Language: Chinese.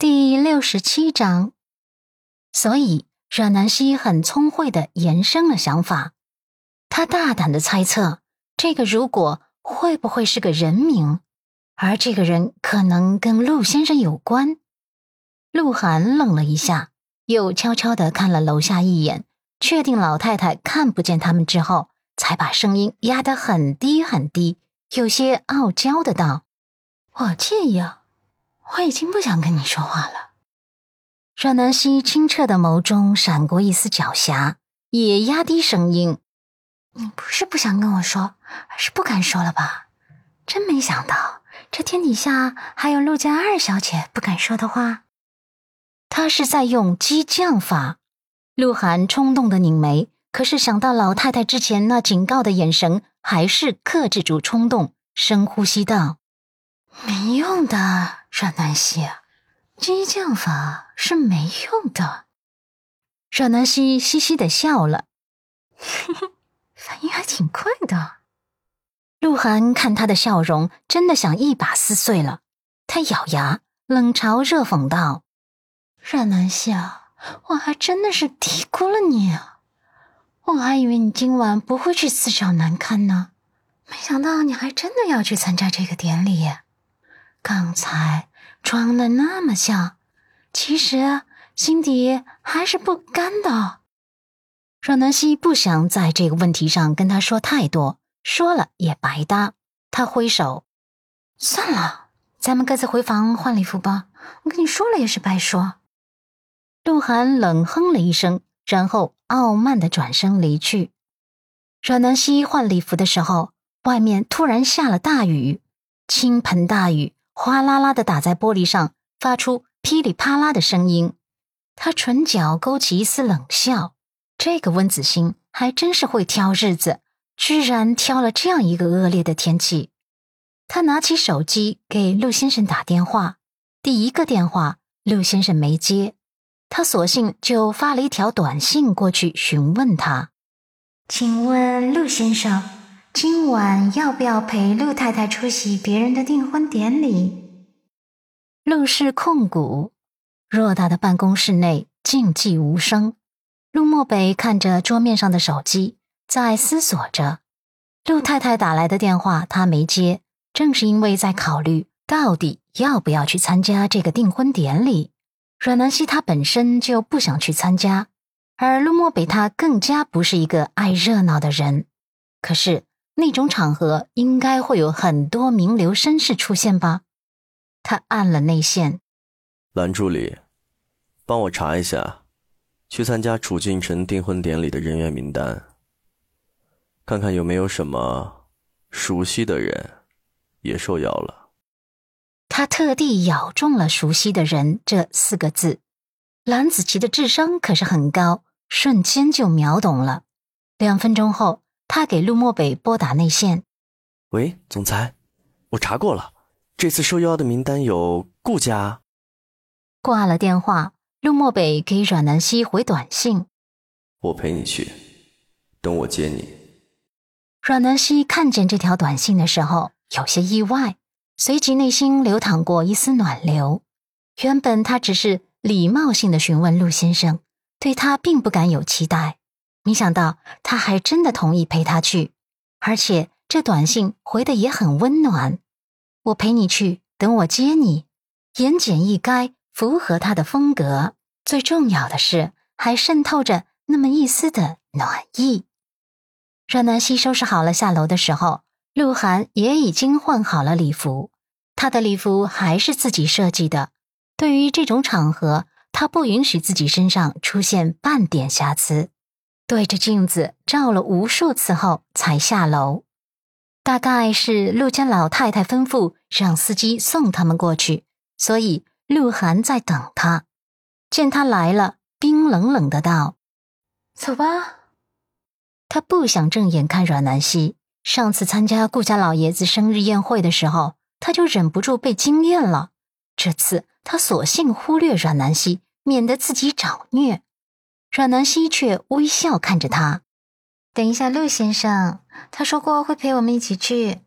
第六十七章，所以阮南希很聪慧的延伸了想法，他大胆的猜测，这个如果会不会是个人名，而这个人可能跟陆先生有关。鹿晗愣了一下，又悄悄的看了楼下一眼，确定老太太看不见他们之后，才把声音压得很低很低，有些傲娇的道：“我介意啊。”我已经不想跟你说话了。阮南希清澈的眸中闪过一丝狡黠，也压低声音：“你不是不想跟我说，而是不敢说了吧？真没想到，这天底下还有陆家二小姐不敢说的话。”他是在用激将法。鹿晗冲动的拧眉，可是想到老太太之前那警告的眼神，还是克制住冲动，深呼吸道：“没用的。”阮南希，激将法是没用的。阮南希嘻嘻的笑了，嘿嘿，反应还挺快的。鹿晗看他的笑容，真的想一把撕碎了。他咬牙，冷嘲热讽道：“阮南希啊，我还真的是低估了你啊！我还以为你今晚不会去自找难堪呢，没想到你还真的要去参加这个典礼。”刚才装的那么像，其实心底还是不甘的。阮南希不想在这个问题上跟他说太多，说了也白搭。他挥手，算了，咱们各自回房换礼服吧。我跟你说了也是白说。鹿晗冷哼了一声，然后傲慢的转身离去。阮南希换礼服的时候，外面突然下了大雨，倾盆大雨。哗啦啦的打在玻璃上，发出噼里啪啦的声音。他唇角勾起一丝冷笑。这个温子星还真是会挑日子，居然挑了这样一个恶劣的天气。他拿起手机给陆先生打电话，第一个电话陆先生没接，他索性就发了一条短信过去询问他：“请问陆先生。”今晚要不要陪陆太太出席别人的订婚典礼？陆氏控股偌大的办公室内静寂无声。陆漠北看着桌面上的手机，在思索着。陆太太打来的电话，他没接，正是因为在考虑到底要不要去参加这个订婚典礼。阮南希她本身就不想去参加，而陆漠北他更加不是一个爱热闹的人。可是。那种场合应该会有很多名流绅士出现吧？他按了内线，蓝助理，帮我查一下，去参加楚俊辰订婚典礼的人员名单，看看有没有什么熟悉的人也受邀了。他特地咬中了“熟悉的人”这四个字。蓝子琪的智商可是很高，瞬间就秒懂了。两分钟后。他给陆漠北拨打内线，喂，总裁，我查过了，这次受邀的名单有顾家。挂了电话，陆漠北给阮南希回短信：“我陪你去，等我接你。”阮南希看见这条短信的时候有些意外，随即内心流淌过一丝暖流。原本他只是礼貌性的询问陆先生，对他并不敢有期待。没想到他还真的同意陪他去，而且这短信回的也很温暖。我陪你去，等我接你，言简意赅，符合他的风格。最重要的是，还渗透着那么一丝的暖意。阮南希收拾好了下楼的时候，鹿晗也已经换好了礼服。他的礼服还是自己设计的。对于这种场合，他不允许自己身上出现半点瑕疵。对着镜子照了无数次后，才下楼。大概是陆家老太太吩咐让司机送他们过去，所以鹿晗在等他。见他来了，冰冷冷的道：“走吧。”他不想正眼看阮南希。上次参加顾家老爷子生日宴会的时候，他就忍不住被惊艳了。这次他索性忽略阮南希，免得自己找虐。阮南希却微笑看着他。等一下，陆先生，他说过会陪我们一起去。